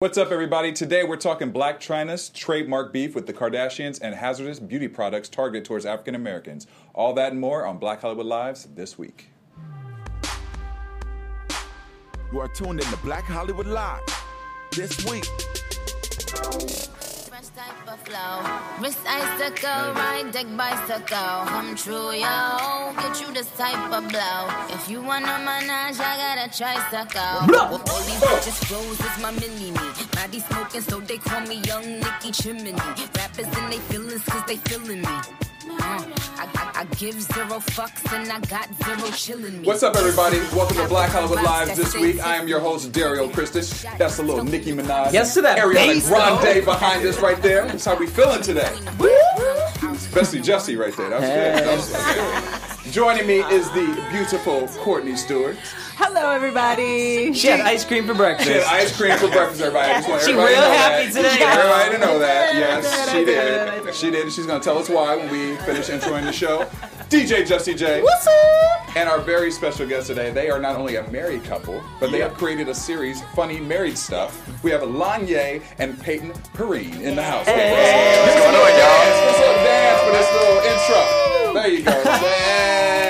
What's up, everybody? Today we're talking Blac Chyna's trademark beef with the Kardashians and hazardous beauty products targeted towards African Americans. All that and more on Black Hollywood Lives this week. You are tuned in to Black Hollywood Live this week. Fresh type of flow. Wrist icicle, ride deck bicycle. Come true, yo. Get you this type of blow. If you wanna manage, I got a tricycle. With all these bitches roses, my mini me. Body smoking, so they call me Young Nicky Chimney. Rappers in they feelings, cause they feeling me. Uh, I, I, I give zero fucks and I got zero chillin' me. What's up, everybody? Welcome to Black Hollywood Live this week. I am your host, Dario Christus. That's the little Nicki Minaj. Yes to that Ariana bass, Grande behind us right there. That's how we feeling today. Especially Jesse right there. That was good. That was good. Joining me is the beautiful Courtney Stewart. Hello, everybody. She had ice cream for breakfast. She had ice cream for breakfast, everybody. I just want She everybody real to know happy that. today. Everybody to know that. Yes, did, she did, I did. did. She did. She's going to tell us why when we finish introing the show. DJ Justy J. What's up? And our very special guest today, they are not only a married couple, but they have created a series, Funny Married Stuff. We have Lanye and Peyton Perrine in the house. Hey. What's going on, y'all? Let's little dance for this little intro. There you go.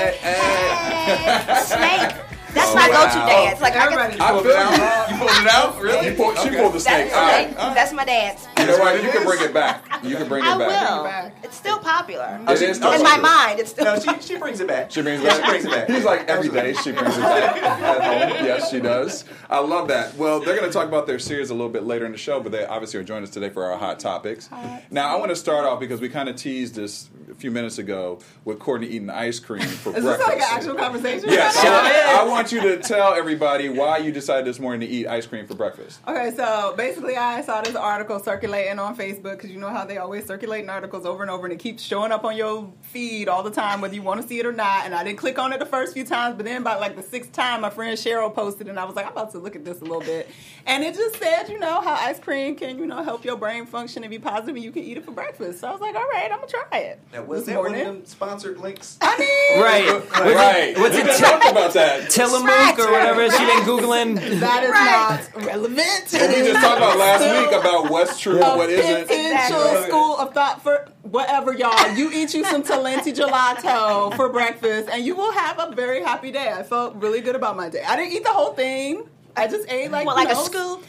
Hey, hey. snake. That's my wow. go-to dance. Like I can, I feel you. You pulled it out? Really? You pulled, she Okay. pulled the snake. that's, All snake. right. that's my dance. You know what? what You can bring it back. You can bring it I back. will. It's still popular. It is No, In my popular. mind, it's still. No, she, she brings it back. She brings it back. she brings it back. He's like every day she brings it back at home. Yes, she does. I love that. Well, they're going to talk about their series a little bit later in the show, but they obviously are joining us today for our hot topics. Now, I want to start off because we kind of teased this a few minutes ago with Courtney eating ice cream for Is this breakfast. like an actual conversation? Yes, right now? I, I want you to tell everybody why you decided this morning to eat ice cream for breakfast. Okay, so basically, I saw this article circulating on Facebook because you know how they always circulating articles over and over, and it keeps showing up on your feed all the time, whether you want to see it or not. And I didn't click on it the first few times, but then by like the sixth time, my friend Cheryl posted, and I was like, I'm about to look at this a little bit, and it just said, you know, how ice cream can, you know, help your brain function and be positive, and you can eat it for breakfast. So I was like, all right, I'm gonna try it. Now, was this that one of them sponsored links? I mean, Right. right. what's we it- just talked about that. Tillamook or whatever she been googling. that is Right. not relevant. And we just talked about last week about what's true and what isn't. Potential Exactly. school of thought for whatever, y'all. You eat you some Talenti gelato for breakfast, and you will have a very happy day. I felt really good about my day. I didn't eat the whole thing. I just ate like Well, you like a know, scoop.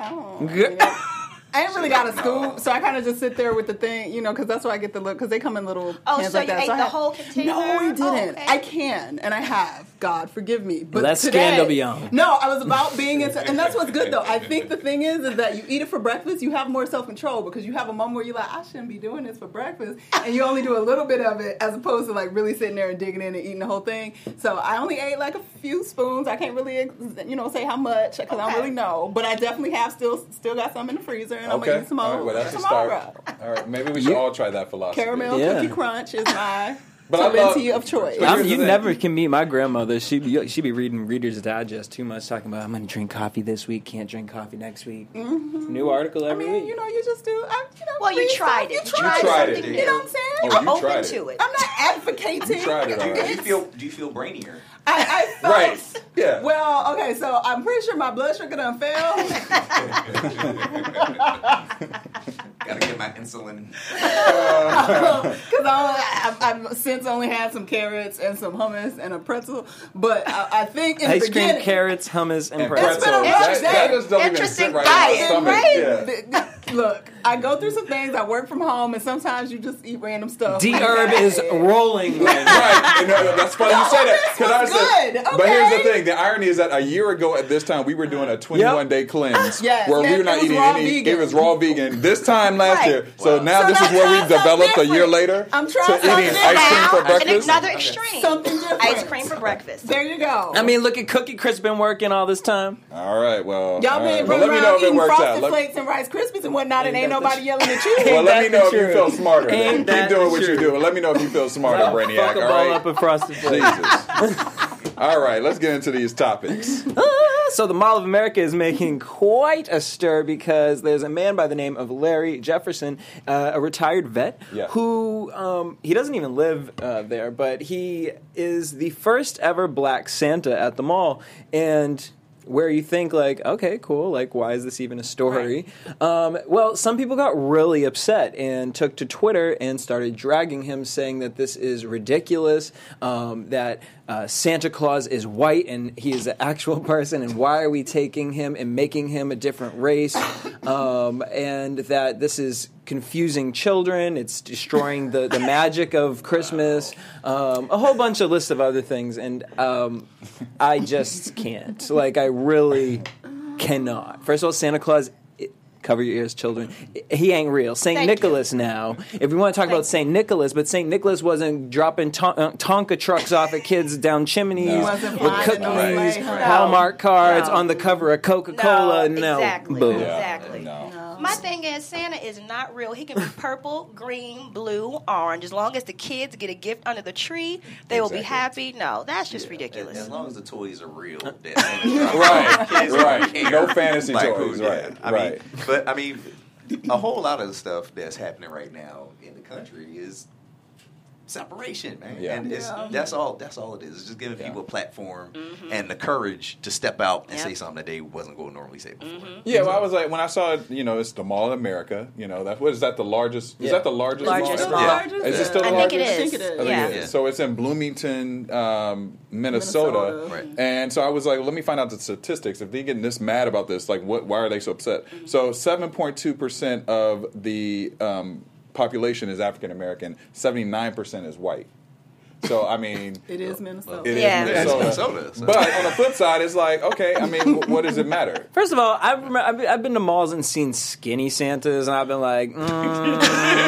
Oh, I ain't really got a scoop, so I kind of just sit there with the thing, you know, because that's why I get the look. Because they come in little Oh, cans so like you that. ate I the had- whole container? No, I oh, didn't. Oh, okay. I can, and I have. God forgive me. But Let's today, scandal beyond. No, I was about being into, and that's what's good though. I think the thing is, is that you eat it for breakfast, you have more self control because you have a moment where you're like, I shouldn't be doing this for breakfast, and you only do a little bit of it as opposed to like really sitting there and digging in and eating the whole thing. So I only ate like a few spoons. I can't really, you know, say how much because I don't really know. But I definitely have still still got some in the freezer, and I'm Okay. gonna eat some more All right, well, that's a start. All right, maybe we should all try that philosophy. Caramel Yeah. cookie crunch is my But I love- Talenti of choice. I'm, you never can meet my grandmother. She be she be reading Reader's Digest too much, talking about I'm going to drink coffee this week, can't drink coffee next week. Mm-hmm. New article I every mean, week. you know, you just do. I, you know, Well, you tried stuff. it. You You tried, tried it, something. did You know what I'm saying? Oh, You you were open tried to it. I'm not advocating. You tried it, all Do you feel do you feel brainier? I, I felt, Right. Yeah. Well, okay, so I'm pretty sure my blood sugar done fell. Gotta get my insulin. Because I've, I've since only had some carrots and some hummus and a pretzel. But I, I think in Ice the cream, carrots, hummus, and And pretzel. It's been a rough That, day. that just doesn't even sit Interesting right diet, stomach. right? Yeah. Th- th- Look, I go through some things. I work from home, and sometimes you just eat random stuff. D herb is rolling. right right. And, uh, that's funny you say that. this 'cause I was said- good, But here's the thing: the irony is that a year ago at this time we were doing a 21 day cleanse Yes, where we were not eating raw any. vegan. It was raw vegan. This time last Right. year. So now So this is where we've developed a year later I'm to trying eating something ice cream now, for and breakfast. another extreme. Something different. Ice cream for breakfast. There you go. I mean, look at Cookie Crisp been working all this time. All right. Well, Y'all been right. Well, running let me know around if it eating works frosted out. Let- flakes and Rice Krispies and whatnot, and Ain't ain't that the nobody yelling at you. Well, let me know if you feel smarter. Keep doing what you're doing. Let me know if you feel smarter, Fuck Brainiac. a All ball right. up with frosted. Jesus. All right, let's get into these topics. So the Mall of America is making quite a stir because there's a man by the name of Larry Jefferson, uh, a retired vet, Yeah. who um, he doesn't even live uh, there, but he is the first ever black Santa at the mall, and where you think like, okay, cool, like why is this even a story? Um, well, some people got really upset and took to Twitter and started dragging him, saying that this is ridiculous, um, that uh, Santa Claus is white and he is an actual person, and why are we taking him and making him a different race? Um, and that this is confusing children, it's destroying the, the magic of Christmas, um, a whole bunch of lists of other things, and um, I just can't. Like, I really cannot. First of all, Santa Claus. it- Cover your ears, children. He ain't real. Saint Thank you. Nicholas now. If we want to talk about Saint Nicholas, but Saint Nicholas wasn't dropping ton- uh, Tonka trucks off at kids down chimneys No. With cookies, no. Hallmark cards No. on the cover of Coca Cola. No, No, exactly. Boo. Yeah. Exactly. No. My thing is, Santa is not real. He can be purple, green, blue, orange. As long as the kids get a gift under the tree, they will be happy. No, that's just As, ridiculous. as long as the toys are real. Uh, that Santa's not- Right, Kids right. care. No fantasy Like, toys, yeah. right, I right. mean, but I mean, a whole lot of the stuff that's happening right now in the country is separation, man. Yeah. And it's, Yeah. that's all. That's all it is. It's just giving Yeah. people a platform and the courage to step out and Yep. say something that they wasn't going to normally say before. Yeah, well, I was like, when I saw it, you know, it's the Mall of America. You know, that what is that the largest? Is that the largest? Largest mall? mall. Yeah. Is it still the I think largest? it is. I think it is. I think Yeah. it is. Yeah. So it's in Bloomington, um, Minnesota. Minnesota. Right. And so I was like, let me find out the statistics. If they're getting this mad about this, like, what? Why are they so upset? So 7.2 percent of the um, population is African American. 79 percent is white. So I mean, It is Minnesota. it is Yeah. It's Minnesota. Minnesota. so- But on the flip side, it's like, okay, I mean, wh- what does it matter? First of all, I remember, I've, been, I've been to malls and seen skinny Santas, and I've been like, mm,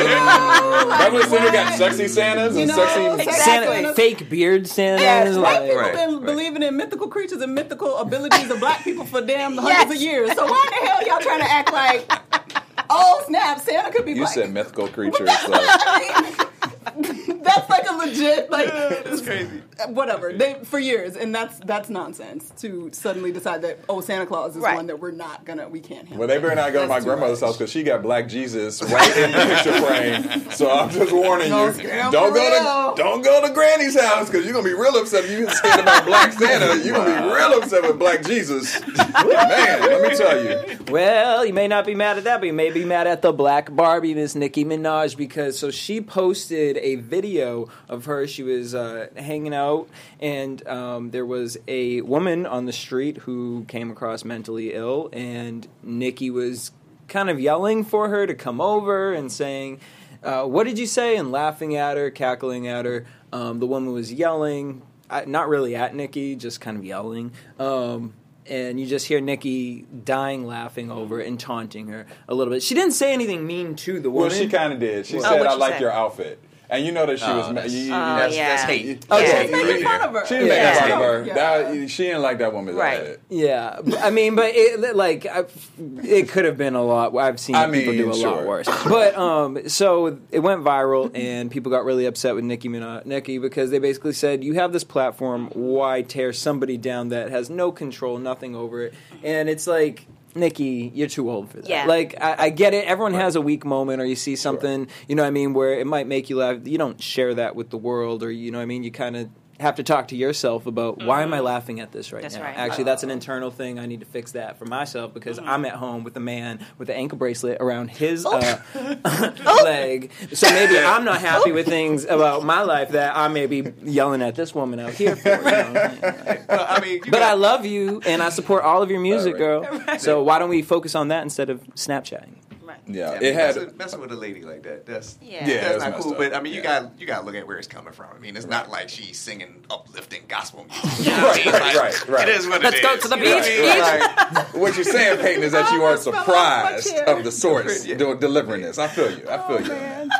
Remember when Santa got sexy Santas and know, sexy Exactly. Santa, fake beard Santas. Yes, white like, people Right, been right. believing in mythical creatures and mythical abilities of black people for damn Yes. hundreds of years. So why the hell y'all trying to act like, oh snap, Santa could be You black? said mythical creatures. So. that's like a legit like It's crazy. whatever they for years, and that's that's nonsense to suddenly decide that oh Santa Claus is Right. one that we're not gonna we can't handle. Well, they better not go to my grandmother's much. house because she got Black Jesus right in the picture frame. So I'm just warning No, you: don't go real. to don't go to Granny's house because you're gonna be real upset if you saying about Black Santa. You're gonna be real upset with Black Jesus. Man, let me tell you. Well, you may not be mad at that, but you may be mad at the black Barbie, Miss Nicki Minaj, because so she posted a video of her. She was uh, hanging out, and um, there was a woman on the street who came across mentally ill, and Nicki was kind of yelling for her to come over and saying, uh, "What did you say?" and laughing at her, cackling at her. Um, the woman was yelling, not really at Nicki, just kind of yelling. Um, and you just hear Nicki dying laughing over and taunting her a little bit. She didn't say anything mean to the woman. Well, she kind of did. She Oh, said, "I like your outfit," and you know that she Oh, was. ma- that's- you- you- Oh, that's, yeah. that's hate. Okay. That's She's hate making fun of her. She didn't Yeah. make fun of her. Yeah. That, she didn't like that woman's Right. outfit. Yeah, I mean, but it like I, it could have been a lot. I've seen I people mean, do a lot worse. But um, so it went viral, and people got really upset with Nicki Minaj, Nicki because they basically said, "You have this platform. Why tear somebody down that has no control, nothing over it?" And it's like. Nicki, you're too old for that. Yeah. Like, I, I get it. Everyone has a weak moment, or you see something, you know what I mean, where it might make you laugh. You don't share that with the world, or, you know what I mean? You kind of have to talk to yourself about why am I laughing at this right That's now? right. Actually, that's an internal thing. I need to fix that for myself because I'm at home with a man with an ankle bracelet around his uh, leg. So maybe I'm not happy with things about my life that I may be yelling at this woman out here for. You know? Well, I mean, you But got- I love you and I support all of your music, Right. girl. So why don't we focus on that instead of Snapchatting? Right. Yeah, Yeah, it had. messing, messing with a lady like that. That's Yeah. Yeah, that's it's not cool. up. But I mean, you Yeah. got you got to look at where it's coming from. I mean, it's not like she's singing uplifting gospel music. Right, right, right, right. It is what Let's it go is, to the you know what beach. Right, right. What you're saying, Peyton, is that oh, you are almost fell off my surprised of the source Yeah. doing delivering this. I feel you. I oh, feel you. Man.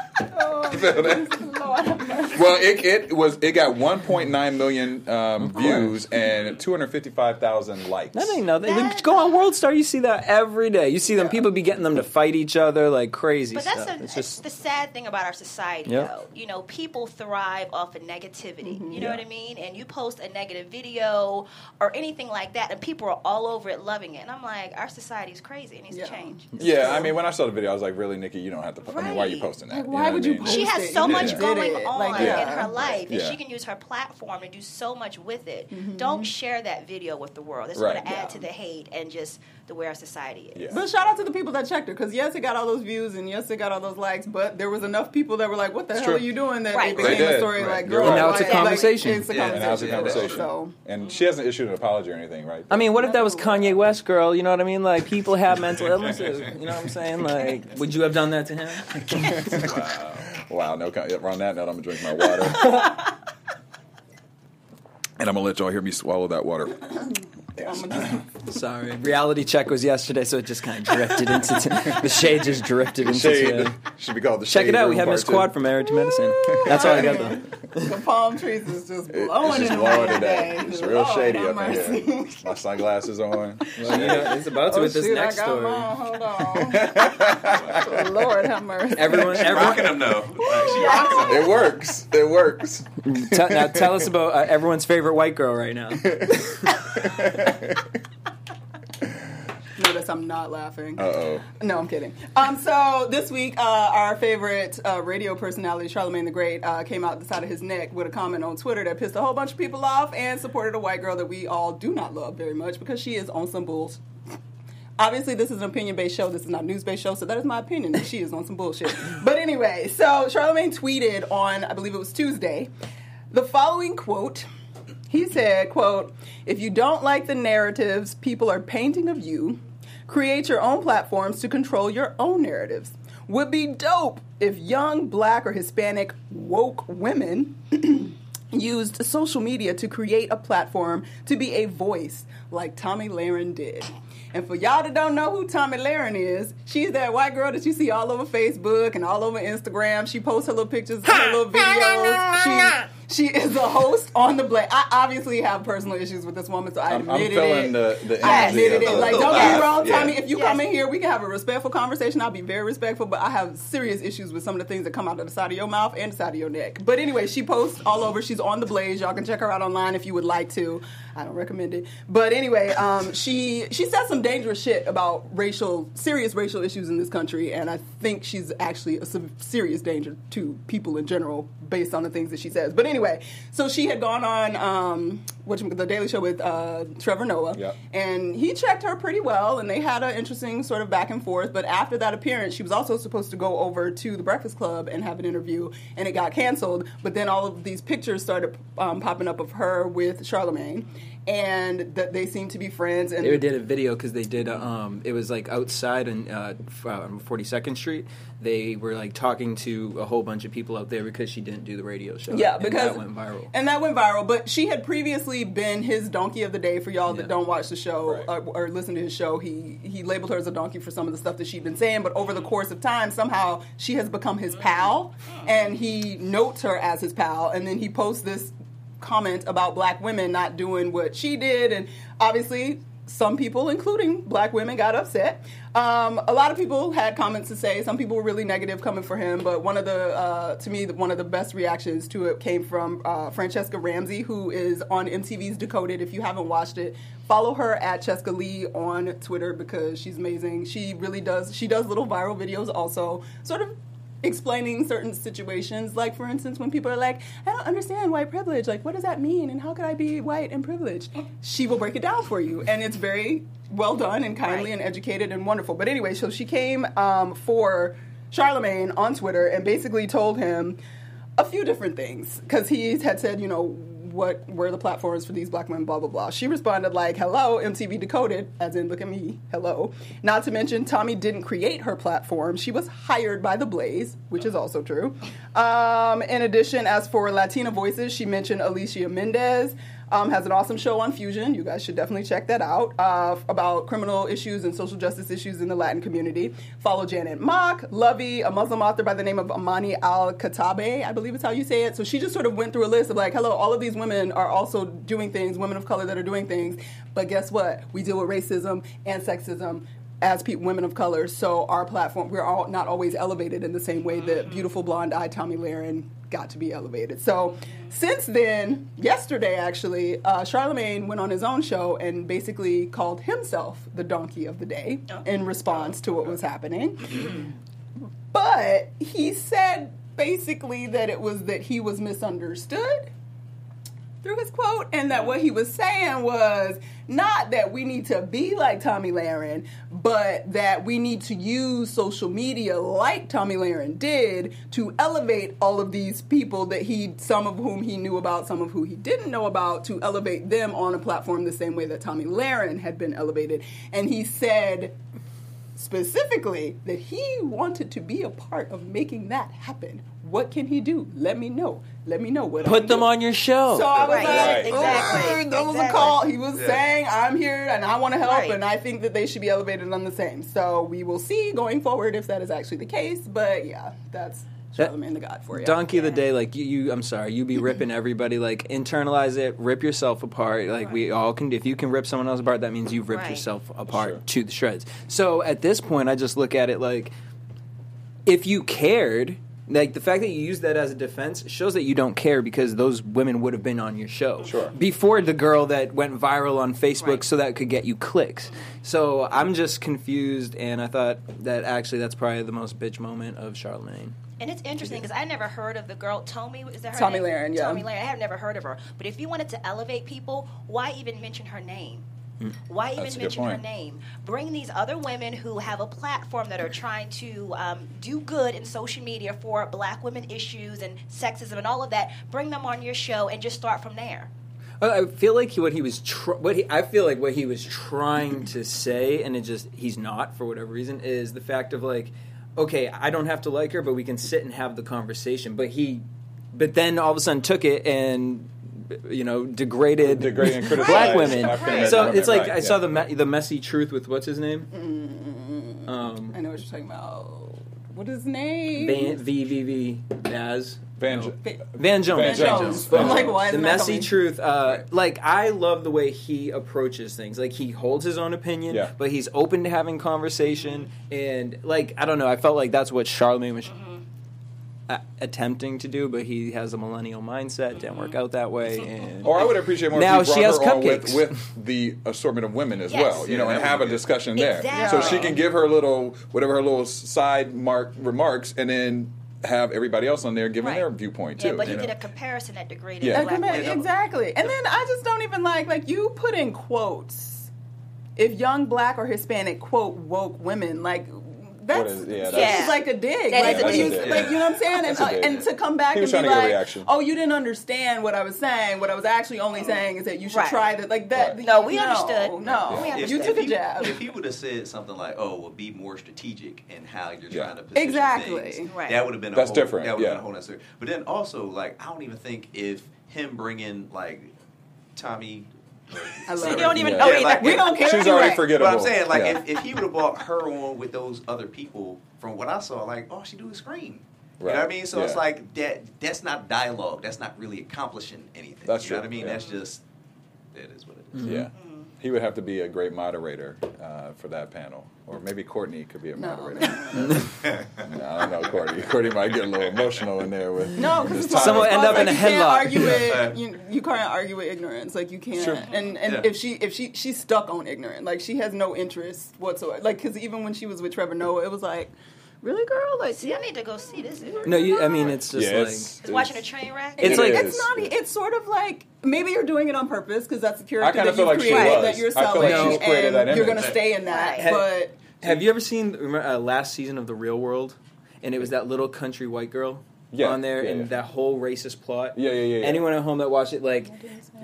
Oh, You feel that? Lord have mercy. Well, it, it was it got 1.9 million um, views and 255,000 likes. That ain't nothing. That- Go on World Star, you see that every day. You see them people be getting them to fight each other like crazy But that's stuff. a, it's just the sad thing about our society, Yep. though. You know, people thrive off of negativity. You know Yeah. what I mean? And you post a negative video or anything like that, and people are all over it, loving it. And I'm like, our society is crazy. It needs Yeah. to change. Yeah, I mean, when I saw the video, I was like, really, Nicki, you don't have to. Po- I mean, why are you posting that? Like, know why would you mean? post She has it. so much did going on Like, in her life, and Yeah. she can use her platform to do so much with it. Mm-hmm. Don't share that video with the world. It's Right. going to add Yeah. to the hate and just the way our society is. Yeah. But shout out to the people that checked her because yes, it got all those views and yes, it got all those likes. But there was enough people that were like, "What the hell true. are you doing?" That Right. it became a story Right. like, girl, right. And now it's a like- like, conversation. it's a conversation. and now it's a conversation. And she hasn't issued an apology or anything, right? I mean, what if that was Kanye West, girl? You know what I mean? Like, people have mental illnesses. You know what I'm saying? Like, would you have done that to him? Wow, no. con- On that note, I'm gonna drink my water, and I'm gonna let y'all hear me swallow that water. I'm Sorry. Reality check was yesterday, so it just kind of drifted into the shade. Just drifted into Shade today. should be called the. Check Shade Check it out. We have Part Miss Quad from Married to Medicine. That's all I got though. the palm trees is just blowing it's just in the blowing wind today. today. It's real Lord shady have up in mercy. here. My sunglasses on. Well, you know, it's about to Oh, with this shoot, next I got story. mine. Hold on. Lord have mercy. Everyone, everyone, Rocking them though. Like, rocking them. It works. It works. Tell- now tell us about uh, everyone's favorite white girl right now. Notice I'm not laughing. Uh oh. No, I'm kidding. Um, so this week, uh, our favorite uh, radio personality, Charlamagne the Great, uh, came out the side of his neck with a comment on Twitter that pissed a whole bunch of people off and supported a white girl that we all do not love very much because she is on some bulls. Obviously, this is an opinion-based show. This is not a news-based show, so that is my opinion that she is on some bullshit. but anyway, so Charlamagne tweeted on, I believe it was Tuesday, the following quote. He said, quote, if you don't like the narratives people are painting of you, create your own platforms to control your own narratives. Would be dope if young black or Hispanic woke women used social media to create a platform to be a voice like Tomi Lahren did. And for y'all that don't know who Tomi Lahren is, she's that white girl that you see all over Facebook and all over Instagram. She posts her little pictures, her little videos. She, she is a host on the Blaze. I obviously have personal issues with this woman, so I I'm, I'm admitted feeling it. the the I energy admitted it. Like, don't get me vibe. wrong, Yeah. Tomi. If you Yes. come in here, we can have a respectful conversation. I'll be very respectful, but I have serious issues with some of the things that come out of the side of your mouth and the side of your neck. But anyway, she posts all over. She's on the Blaze. Y'all can check her out online if you would like to. I don't recommend it, but anyway, um, she she said some dangerous shit about racial, serious racial issues in this country, and I think she's actually a serious danger to people in general based on the things that she says. But anyway, so she had gone on um, which the Daily Show with uh, Trevor Noah, Yep. and he checked her pretty well, and they had an interesting sort of back and forth. But after that appearance, she was also supposed to go over to the Breakfast Club and have an interview, and it got canceled. But then all of these pictures started um, popping up of her with Charlamagne, and that they seemed to be friends. And They did a video because they did. A, um, it was like outside on uh, um, Forty Second Street. They were like talking to a whole bunch of people out there because she didn't do the radio show. Yeah, and because that went viral. and that went viral. But she had previously been his donkey of the day for y'all that don't watch the show Right. or, or listen to his show. He he labeled her as a donkey for some of the stuff that she'd been saying. But over the course of time, somehow she has become his pal, and he notes her as his pal. And then he posts this comment about black women not doing what she did, and obviously. Some people, including black women, got upset. Um, a lot of people had comments to say. Some people were really negative coming for him, but one of the, uh, to me, one of the best reactions to it came from uh, Franchesca Ramsey, who is on MTV's Decoded. If you haven't watched it, follow her at chescaleigh on Twitter because she's amazing. She really does. She does little viral videos, also sort of explaining certain situations. Like, for instance, when people are like, I don't understand white privilege. Like, what does that mean? And how could I be white and privileged? She will break it down for you. And it's very well done and kindly Right. and educated and wonderful. But anyway, so she came um, for Charlamagne on Twitter and basically told him a few different things because he had said, you know, what were the platforms for these black women, blah, blah, blah. She responded like, hello, MTV Decoded, as in, look at me, hello. Not to mention, Tomi didn't create her platform. She was hired by The Blaze, which is also true. Um, in addition, as for Latina voices, she mentioned Alicia Menendez. Um, has an awesome show on Fusion. You guys should definitely check that out uh, about criminal issues and social justice issues in the Latin community. Follow Janet Mock, Luvvie, a Muslim author by the name of Amani Al-Khatahtbeh, I believe is how you say it. So she just sort of went through a list of like, hello, all of these women are also doing things, women of color that are doing things. But guess what? We deal with racism and sexism as women of color. So our platform, we're all not always elevated in the same way that beautiful blonde-eyed Tomi Lahren got to be elevated. So since then, yesterday actually, uh, Charlamagne went on his own show and basically called himself the donkey of the day in response to what was happening. But he said basically that it was that he was misunderstood through his quote, and that what he was saying was not that we need to be like Tomi Lahren, but that we need to use social media like Tomi Lahren did to elevate all of these people that he, some of whom he knew about, some of who he didn't know about, to elevate them on a platform the same way that Tomi Lahren had been elevated. And he said specifically that he wanted to be a part of making that happen. What can he do? Let me know. Let me know what. I Put can them do. on your show. So I was Right. like, Right. Oh, exactly. "Ooh, that was a call. He was Yeah. saying, I'm here and I want to help, Right. and I think that they should be elevated on the same. So we will see going forward if that is actually the case. But yeah, that's That- Charlamagne the God for you. Donkey of the day, like you, you, I'm sorry, you be ripping everybody. Like internalize it, rip yourself apart. Like we all can. If you can rip someone else apart, that means you've ripped Right. yourself apart Sure. to the shreds. So at this point, I just look at it like, if you cared, like the fact that you use that as a defense shows that you don't care because those women would have been on your show Sure. before the girl that went viral on Facebook, Right. so that could get you clicks. So I'm just confused, and I thought that actually that's probably the most bitch moment of Charlamagne. And it's interesting because I never heard of the girl Tomi. Is that her Tomi name? Lahren, yeah. Tomi Lahren. I have never heard of her. But if you wanted to elevate people, why even mention her name? Why even That's a good mention her point. name? Bring these other women who have a platform that are trying to um, do good in social media for black women issues and sexism and all of that. Bring them on your show and just start from there. Well, I feel like what he was tr- what he I feel like what he was trying to say, and it just he's not for whatever reason, is the fact of like, okay, I don't have to like her, but we can sit and have the conversation. But he, but then all of a sudden took it and you know degraded Degraded and criticized black women. African So it's like women, I saw yeah. the me- the messy truth with what's his name, um, I know what you're talking about. What is his name? Van, V V V Baz. Van, No. Va- Van Jones. Van Jones. I'm like, why the isn't messy coming? truth uh, like i love the way he approaches things like he holds his own opinion Yeah. but he's open to having conversation and like i don't know i felt like that's what charlamagne was a- attempting to do but he has a millennial mindset didn't work out that way mm-hmm. and Or I would appreciate more Now if you she brought has her on cupcakes. with, with the assortment of women as Yes. well, you know, Yeah, and that have a would be good. discussion there, so Exactly. she can give her little whatever her little side mark remarks, and then have everybody else on there giving Right. their viewpoint too. Yeah, but you he know? did a comparison that degraded Yeah. black Like, women. exactly. And then I just don't even like like you put in quotes. If young black or Hispanic quote woke women, like that's is- yeah, seems that's- like a dig. That like, is a what you- dig. like you know what I'm saying? And, uh, and to come back He was and be to get a like, reaction. oh, you didn't understand what I was saying. What I was actually only saying is that you should Right. try that. Like that. Right. No, we no, understood. No, We you understood. took a he, jab. If he would have said something like, "Oh, well, be more strategic in how you're Yeah. trying to position Exactly. things," Right. that would have been a That's whole, different, That would have yeah. been a whole necessary. But then also, like, I don't even think if him bringing like Tomi. I love You don't even Yeah. know Yeah, either. like- We don't care. She's anyway. already forgettable. But I'm saying, like, Yeah. if, if he would have brought her on with those other people, from what I saw, like, all she do is scream. You know what I mean? So it's like that. That's not dialogue. That's not really accomplishing anything. That's you know true, what I mean? yeah. That's just. That is what it is. Yeah. He would have to be a great moderator uh, for that panel. Or maybe Courtney could be a No. moderator. no, I don't know, Courtney. Courtney might get a little emotional in there with No, because Someone topic. end up in a you can't headlock. argue with you, you can't argue with ignorance. Like you can't. Sure. And and Yeah. if she if she she's stuck on ignorant, like she has no interest whatsoever. Like because even when she was with Trevor Noah, it was like, really, girl, like See, I need to go see this. no you i mean it's just Yeah, like it's- Is watching a train wreck. It's It like- It's not. e, It's sort of like maybe you're doing it on purpose because that's the character that you've like she created was. that you're selling, like she's and you're gonna stay in that. Right. But Have you ever seen remember, uh, last season of The Real World? And it was that little country white girl Yeah, on there, yeah, and yeah. that whole racist plot. Yeah, yeah, yeah, yeah. Anyone at home that watched it, like,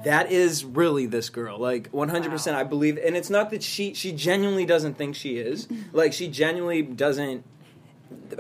that is really this girl. Like, one hundred percent, I believe. And it's not that she she genuinely doesn't think she is. Like, she genuinely doesn't.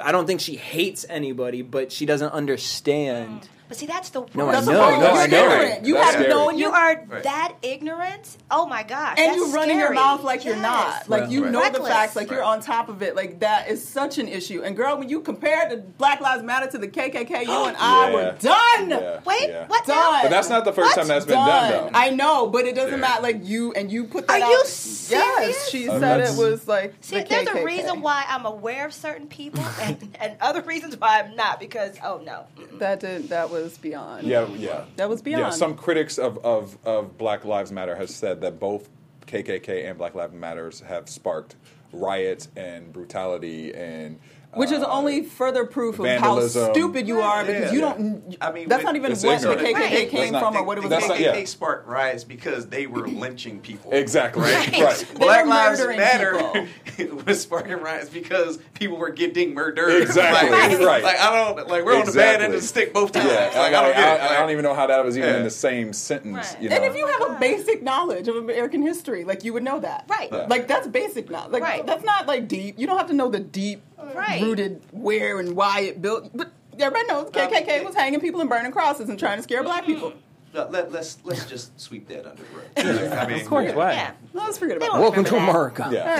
I don't think she hates anybody, but she doesn't understand. But see, that's the No, I know, the point. no, you're I know. ignorant. You That's have scary. no. You You are Right. that ignorant. Oh my gosh! and that's you running your mouth like you're Yes. not. Like Right. you Right. know the facts, like you're on top of it. Like that is such an issue. And girl, when you compare the Black Lives Matter to the KKK, you and I Yeah. were done. Yeah, Wait, yeah. what? Done. Now? But that's not the first What? time that's been done, though. I know, but it doesn't Yeah. matter. Like you and you put that Are out. you Yes, serious? she Uh, said it was like. See, the there's a reason why I'm aware of certain people, and, and other reasons why I'm not. Because oh no, that did that was beyond. Yeah, yeah. That was beyond. Yeah, some critics of, of, of Black Lives Matter has said that both KKK and Black Lives Matters have sparked riots and brutality and Which is only uh, further proof of vandalism. how stupid you are because Yeah. you don't. I mean, that's when- not even It's what the ignorant. KKK Right. came That's not- from or what it was. that's the not- about. KKK yeah. sparked riots because they were lynching people. Exactly. Right. Right. Black Lives Matter was sparking riots because people were getting murdered. Exactly, like, right. Like I don't like we're on the bad end Exactly. of the stick both times. Yeah, Like, I, I, don't get it. I, I don't even know how that was even Yeah. in the same sentence. Right. You know? And if you have a basic knowledge of American history, like you would know that, Right. Like that's basic knowledge. Like Right. that's not like deep. You don't have to know the deep Right. rooted where and why it built. But everybody knows KKK was hanging people and burning crosses and trying to scare black people. Mm-hmm. No, let, let's let's just sweep that under the rug. I mean, Of course, why? Yeah. Let's forget about don't it. Welcome to. America. Yeah.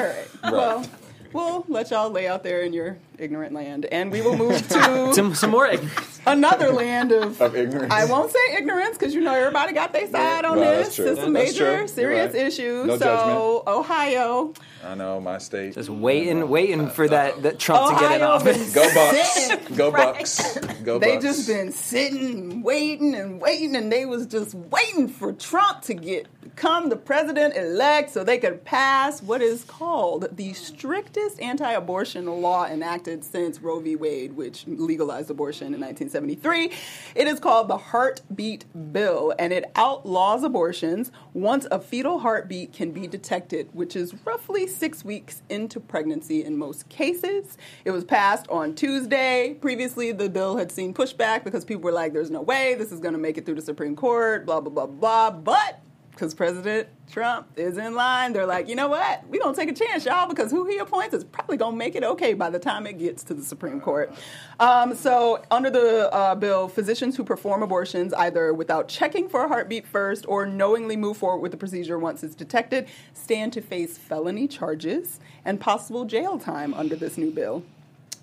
All right. Well, we'll let y'all lay out there in your ignorant land, and we will move to Some, some more ignorance. another land of. of ignorance. I won't say ignorance because you know everybody got their side on No, this. that's true. It's a major, true. Serious right. issue. No so Ohio, I know my state. Just waiting, waiting for uh, that, that Trump to get in office. Go Bucks. Go Right. Bucks. Go Bucks! they just been sitting, waiting, and waiting, and they was just waiting for Trump to get become the president elect so they could pass what is called the strictest anti-abortion law enacted since Roe v. Wade, which legalized abortion in 1973. It is called the Heartbeat Bill, and it outlaws abortions once a fetal heartbeat can be detected, which is roughly six weeks into pregnancy in most cases. It was passed on Tuesday. Previously, the bill had seen pushback because people were like, there's no way this is going to make it through the Supreme Court, blah, blah, blah, blah. But because President Trump is in line, they're like, you know what? we don't take a chance, y'all, because who he appoints is probably going to make it okay by the time it gets to the Supreme Court. Um, so, under the uh, bill, physicians who perform abortions either without checking for a heartbeat first or knowingly move forward with the procedure once it's detected stand to face felony charges and possible jail time under this new bill.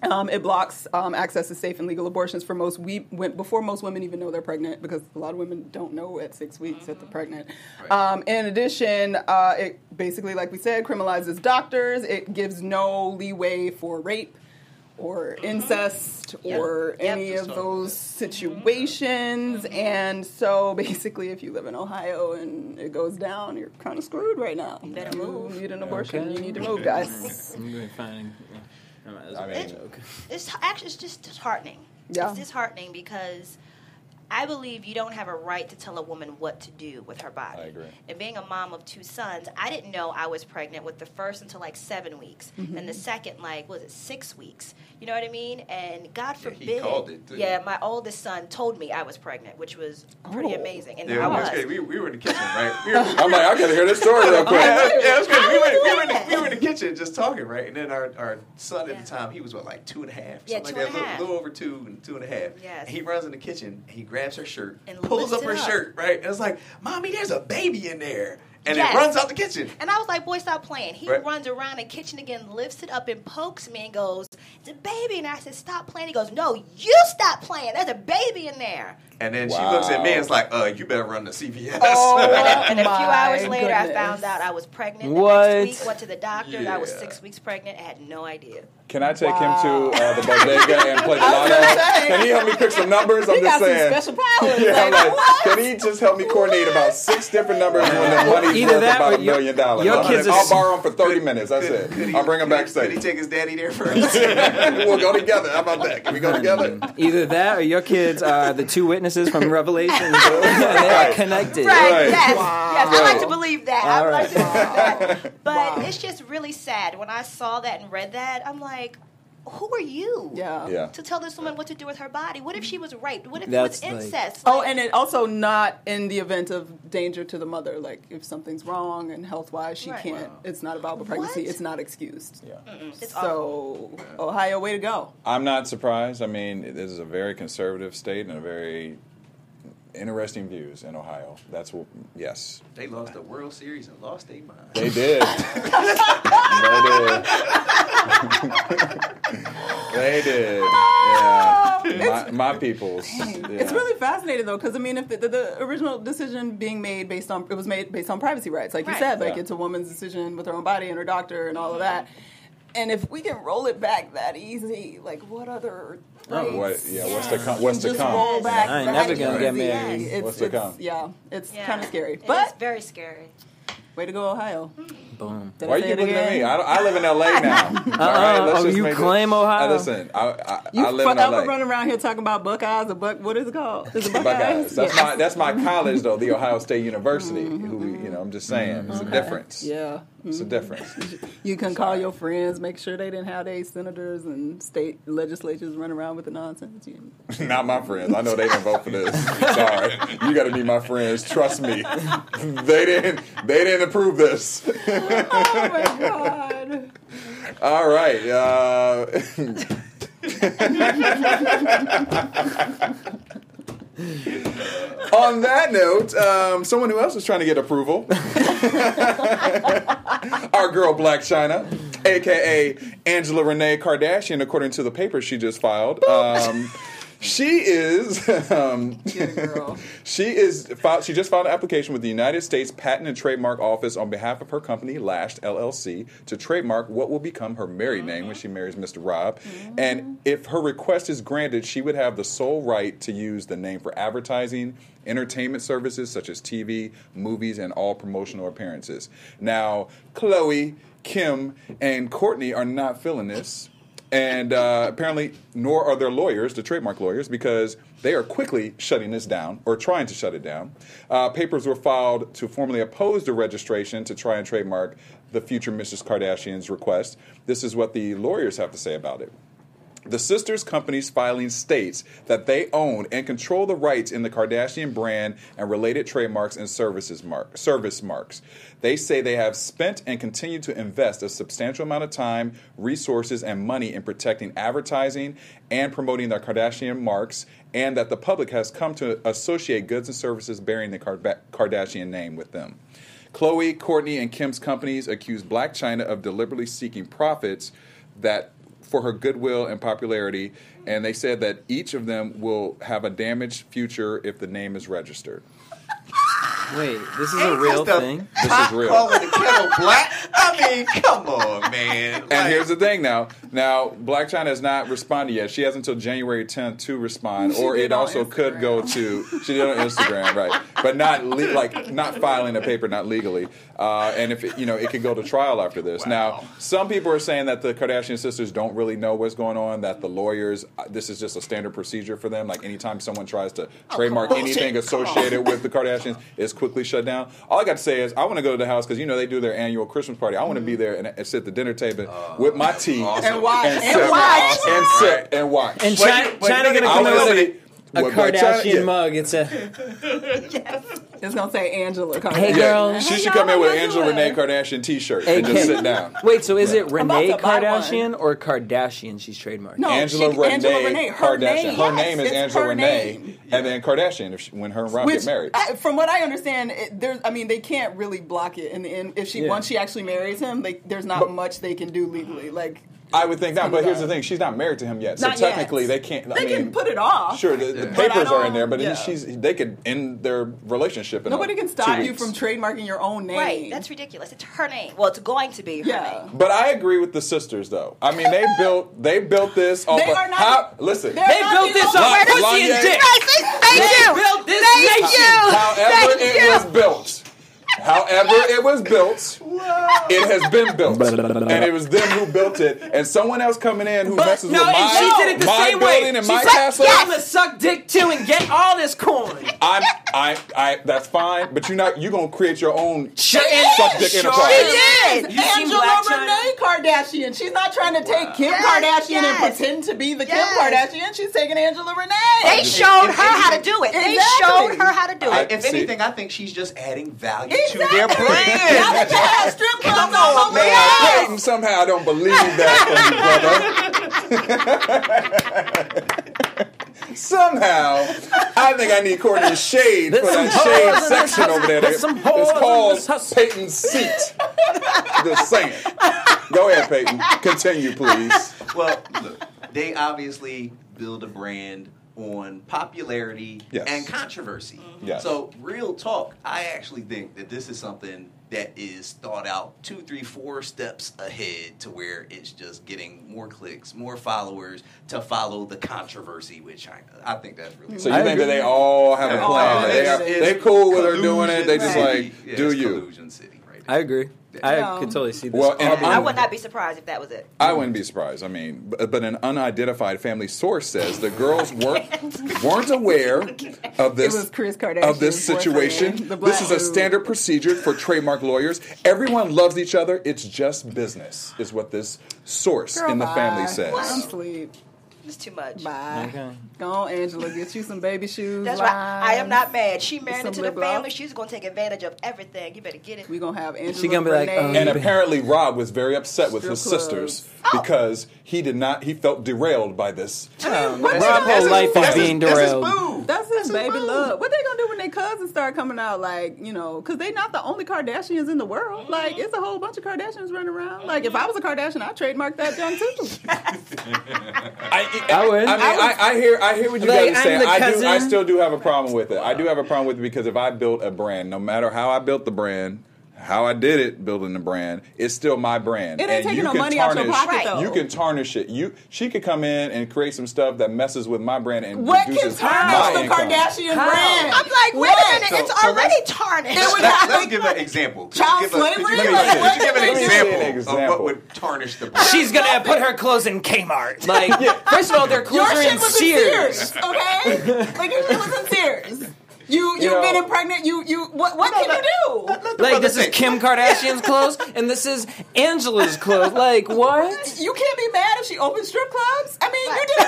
Um, it blocks um, access to safe and legal abortions for most we when, before most women even know they're pregnant because a lot of women don't know at six weeks that they're pregnant. Um, in addition, uh, it basically, like we said, criminalizes doctors. It gives no leeway for rape or incest Yep. or Yep. any of those situations. And so, basically, if you live in Ohio and it goes down, you're kind of screwed right now. You better move. need an abortion. Okay. You need to move, guys. I'm gonna find. I mean, It's actually it's just disheartening. Yeah. It's disheartening because I believe you don't have a right to tell a woman what to do with her body. I agree. And being a mom of two sons, I didn't know I was pregnant with the first until like seven weeks, Mm-hmm. and the second like was it six weeks? You know what I mean? And God Yeah, he forbid, called it, too. yeah, my oldest son told me I was pregnant, which was pretty Oh. amazing, and Yeah, I was was. good. We, we were in the kitchen, right? We were, I'm like, I gotta hear this story real quick. yeah, yeah, good. We were, we, were in the, we were in the kitchen just talking, right? And then our, our son at the time, he was what, like two and a half? Yeah, something two like and that, a a half. little, little over two and two and a half. Yes. And he runs in the kitchen, and he grabs her shirt, And pulls up her up. shirt, right? And it's like, Mommy, there's a baby in there. And Yes. it runs out the kitchen. And I was like, boy, stop playing. He Right. runs around the kitchen again, lifts it up, and pokes me and goes, It's a baby. And I said, Stop playing. He goes, No, you stop playing. There's a baby in there. And then she looks at me and it's like, uh, you better run to CVS. Oh, And a few hours later, I found out I was pregnant. The What? next week, went to the doctor. and I was six weeks pregnant. I had no idea. Can I take Wow. him to uh, the bodega and play the lotto? Can he help me pick some numbers? I'm He just got some saying. special powers. Yeah, like, like, can he just help me coordinate about six different numbers when the money's Either worth about a million dollars? your I'll, kids I'll borrow him for 30 minutes. That's Could- it. could he- I'll bring him could he- Could he take his daddy there first? we'll go together. How about that? Can we go together? Either that or your kids are the two witnesses from Revelation. and they are connected. Right, Right. yes. Wow. Yes, I like to believe that. I All like to believe that. But Wow. it's just really sad. When I saw that and read that, I'm like, who are you? Yeah. Yeah. To tell this woman what to do with her body. What if she was raped? What if That's it was incest? Oh, Like, and it also not in the event of danger to the mother. Like if something's wrong and health wise, she Right. can't. It's not a viable pregnancy. What? It's not excused. Yeah. it's awful. So Ohio, way to go. I'm not surprised. I mean, this is a very conservative state and a very interesting views in Ohio. That's what, yes, they lost the World Series and lost their mind. they did. they did. they did. Ah, yeah. My, my peoples. It's really fascinating though, because I mean, if the, the, the original decision being made based on it was made based on privacy rights, like you said, like Yeah. it's a woman's decision with her own body and her doctor and all of that. And if we can roll it back that easy, like what other Oh, what- rights yeah, what's to come- what's to come? roll back I ain't never gonna get easy? married. It's, What's to come? Yeah, it's Yeah. kind of scary, It is but very scary. way to go, Ohio. Hmm. Boom. Did Why are you it looking at me? I, don't- I live in LA now. All right, let's oh, just you make it- claim Ohio? Uh, listen, I, I, You I live in forever LA. running around here talking about Buckeyes or Buck. What is it called? Is it Buckeyes? Buckeyes. That's Yeah. my that's my college though, the Ohio State University. Who you know, I'm just saying, it's a difference. Yeah. It's a difference. You can call your friends, make sure they didn't have their senators and state legislatures run around with the nonsense. You- Not my friends. I know they didn't vote for this. Sorry, you got to be my friends. Trust me. They didn't. They didn't approve this. Oh my god! All right. Uh, on that note, um, someone who else is trying to get approval, our girl Blac Chyna, aka Angela Renee Kardashian, according to the paper she just filed. Um, she is. Um, she is. Filed, she just filed an application with the United States Patent and Trademark Office on behalf of her company Lashed LLC to trademark what will become her married name when she marries Mr. Rob. And if her request is granted, she would have the sole right to use the name for advertising, entertainment services such as TV, movies, and all promotional appearances. Now, Khloé, Kim, and Kourtney are not feeling this and uh, apparently, nor are their lawyers, the trademark lawyers, because they are quickly shutting this down or trying to shut it down. Uh, papers were filed to formally oppose the registration to try and trademark the future Mrs. Kardashian's request. This is what the lawyers have to say about it. The sisters' company's filing states that they own and control the rights in the Kardashian brand and related trademarks and services mark, service marks. They say they have spent and continue to invest a substantial amount of time, resources, and money in protecting advertising and promoting their Kardashian marks, and that the public has come to associate goods and services bearing the Karda- Kardashian name with them. Khloé, Kourtney, and Kim's companies accuse Blac Chyna of deliberately seeking profits that for her goodwill and popularity, and they said that each of them will have a damaged future if the name is registered. Wait, this is a real Just a thing? This pot is real. Calling the kettle black. I mean, come on, man. And here's the thing now. Now, Blac Chyna has not responded yet. She has until January 10th to respond, or it on also could go to she did on Instagram, right? But not le- like not filing a paper, not legally. Uh, and if it, you know, it could go to trial after this. Now, some people are saying that the Kardashian sisters don't really know what's going on. That the lawyers, uh, this is just a standard procedure for them. Like anytime someone tries to trademark on. anything Bullshit. Come on. associated with the Kardashians, it's quickly shut down. All I got to say is, I want to go to the house because you know they do their annual Christmas party. I want to be there and, and sit at the dinner table with my tea And watch. and And sit watch. and sit and watch. And Wait, Chyna, wait, Chyna wait, gonna I come wanna out with see a, a Kardashian Chyna- yeah. mug. It's a It's gonna say Angela. Kardashian. Hey, girl. She Hey, should come in with how y'all Angela? Renee Kardashian T-shirt and just sit down. Wait, so is it Renee to one. Kardashian or Kardashian she's trademarked? No, Angela, she- Renee Angela Renee, her Kardashian. name, her name is Angela her Renee, name. and then Kardashian if she, when her and Rob Which, get married. I, from what I understand, it, there's. I mean, they can't really block it in the end. If she Yeah. once she actually marries him, like, there's not But- much they can do legally. Like, I would think not, but here's the thing: she's not married to him yet, so Not yet. technically they can't. I they mean, can put it off. Sure, the, the But I papers are in don't- there, but yeah. she's they could end their relationship. In Nobody like can stop you weeks. from trademarking your own name. Right, that's ridiculous. It's her name. Well, it's going to be her Yeah. name. But I agree with the sisters, though. I mean, they built they built this off They of are not- how. Listen, they're They not built this on Lon- pussy and Lanye- dick. Thank They you. built this Thank nation. you. however it was built, however it was built, it has been built, and it was them who built it, and someone else coming in who messes no, with and my, she did it the my same way. and She my said, castle. I'm gonna suck dick too and get all this coin. I'm, I, I, that's fine, but you're not. You're gonna create your own Sure suck dick Sure enterprise. is. You seen Angela Blac Chyna? Renee Kardashian. She's not trying to take Kim Yes, Kardashian yes. and pretend to be the Yes. Kim Kardashian. She's taking Angela Renee. They showed if her how to do it. They Exactly. showed her how to do I- it. If See- anything, I think she's just adding value Exactly. to their Now brand. that you have strip clubs Come all on, over man. the place. Somehow I don't believe that you, brother. somehow, I think I need Courtney's shade for There's that shade holes in this section over there. there's some holes It's called hus- Peyton's seat. Just saying. Go ahead, Peyton. Continue, please. Well, look, they obviously build a brand on popularity Yes. and controversy. Yes. So, real talk, I actually think that this is something that is thought out two, three, four steps ahead to where it's just getting more clicks, more followers to follow the controversy with Chyna. I think that's really So you I think that they all have a plan? Oh, they, are, it's they cool with her doing it. They just like Yeah, do it's you. Collusion city right I agree. I No. could totally see this. Well, and happening. I would not be surprised if that was it. I wouldn't be surprised. I mean, but, but an unidentified family source says the girls weren't weren't aware of this was Kris of Kardashian's this boyfriend, situation. the black This is a dude. standard procedure for trademark lawyers. Everyone loves each other. It's just business, is what this source Girl, in the family says. I'm asleep. It's too much. Bye. Okay. Go on, Angela. Get you some baby shoes. That's right. I am not mad. She married into the lip gloss. family. She's going to take advantage of everything. You better get it. We're gonna have Angela. She gonna be like, Renee, um, And apparently, Rob was very upset with his Strip sisters Oh. because he did not. He felt derailed by this. Um, Rob's whole gonna life do? is That's being That's his derailed. boo. That's his his baby boo. love. What they gonna do when their cousins start coming out? Like you know, because they're not the only Kardashians in the world. Mm-hmm. Like it's a whole bunch of Kardashians running around. Like if I was a Kardashian, I'd trademark that John too. I, I would. I mean, I, I hear, I hear what you Like, guys are I'm saying. the I do, I still do have a problem with it. I do have a problem with it because if I built a brand, no matter how I built the brand, how I did it, building the brand, it's still my brand. It ain't And taking you no can money out your tarnish- pocket Right. though. You can tarnish it. You, she could come in and create some stuff that messes with my brand and What can reduces tarnish the income. Kardashian How? brand? I'm like, wait What? a minute. So- it's so already let's- tarnished. It would Let's, have- let's give an example. Could you Child give a- could you slavery? give an Like, example- could you give an can they do? example, of what would tarnish the brand? She's gonna put her clothes in Kmart. Like, first of all, their Your clothes are shit in in Sears. Sears, okay? like your shit was in Sears. You you've know- been impregnated. You you what what can you do? Like, this is. Kim Kardashian's clothes, and this is Angela's clothes. Like, what? You can't be mad if she opens strip clubs. I mean, you did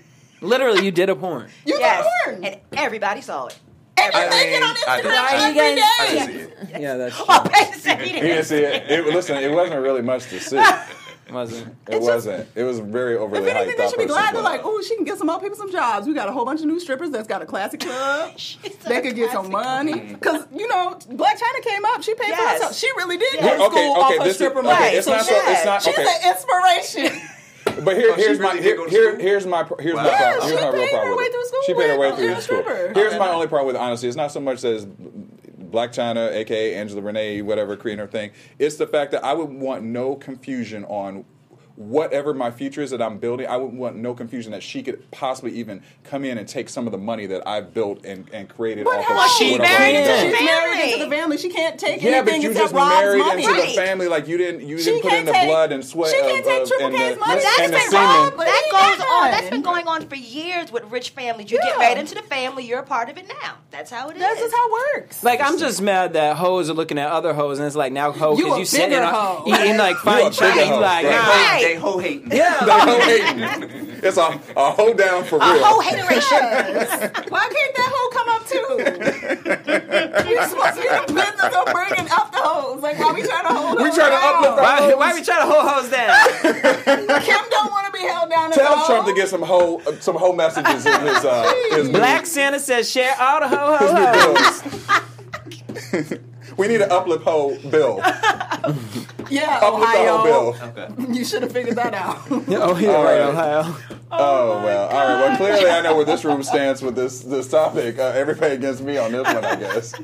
porn. Literally, you did a porn. You yes. did porn. And everybody saw it. And you I make it on Instagram Why you every. I didn't see it. Yeah, that's oh, true. Oh, Peyton said he He didn't. didn't see it. it. Listen, it wasn't really much to see. Wasn't. It wasn't. It was very overly If anything, hyped they should be person, glad. They're like, oh, she can get some more people some jobs. We got a whole bunch of new strippers that's got a classic club. they could get some money. Because, you know, Blac Chyna came up. She paid Yes. for herself. She really did Yes. go to Okay, school okay, off her this is- stripper okay, money. it's not so- it's not- She's okay. an inspiration. But here, Oh, here's really my here, here, here's my here's Wow. my Yeah, problem. she Here's my real paid her problem way with through it. school She paid her way through as the a school. Here's my only problem with it, honestly. It's not so much as Blac Chyna, aka Angela Renee, whatever, creating her thing. It's the fact that I would want no confusion on whatever my future is that I'm building. I wouldn't want no confusion that she could possibly even come in and take some of the money that I've built and, and created But off how of she what I've married into done. She's married into the family. She can't take Yeah, but anything you except just Rob's married money. into Right. the family. Like you didn't, you She didn't put in can't the take- blood and sweat she can't take of- Triple K's the, money. That's and the been semen. wrong. But that goes on. That's been going on for years with rich families. You get Yeah. married into the family, you're a part of it now. That's how it is. That's just how it works. Like I'm just mad that hoes are looking at other hoes, and it's like now hoe You because you sitting bigger on- eating like fine bigger chicken. Like, nah. Right. They hoe hating. Yeah. They hoe hating. It's a, a hoe down for real. a whole hateration. Why can't that hoe come up too? You're supposed to be in the business of bringing up the hoes. Like, why we trying to hold We hoes trying to down? uplift our Why, why we trying to hold hoes down? Kim don't want to be held down at Tell all. Trump to get some whole some whole messages in his uh his Black Santa says share all the ho his ho new ho. bills. We need an uplift hoe bill. Yeah, Uplift the hoe Ohio. bill. Okay. You should have figured that out. Oh yeah, All right, right. Ohio. Oh, well, all right. Well, clearly I know where this room stands with this this topic. Uh, everybody against me on this one, I guess.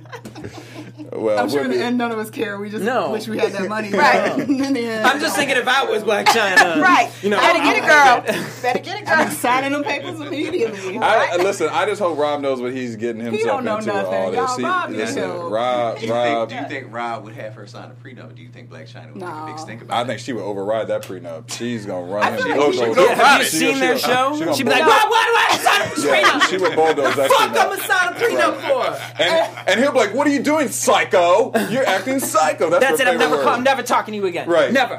Well, I'm sure we'll in be- the end none of us care. We just No. wish we had that money. Right. in the end. I'm just thinking if I was Blac Chyna, right. You know, Better get it, girl. Better get it, I'm girl. signing them papers immediately. I, listen, I just hope Rob knows what he's getting himself don't know into nothing. all this. Y'all, Rob listen. Rob, Rob, think, do you think Rob would have her sign a prenup? Do you think Blac Chyna would make a big stink about it? I think she would override that prenup. She's gonna run him. feel like bulldoze she should that have you seen she- their she- show? she gonna She'd be like, bulldoze- why, why do I sign a Yeah, prenup? she would bulldoze that Fuck, I'm gonna sign a prenup for. And, and he'll be like, "What are you doing, psycho? You're acting psycho." That's, That's her it. I'm never, call, I'm never talking to you again. Right. Never.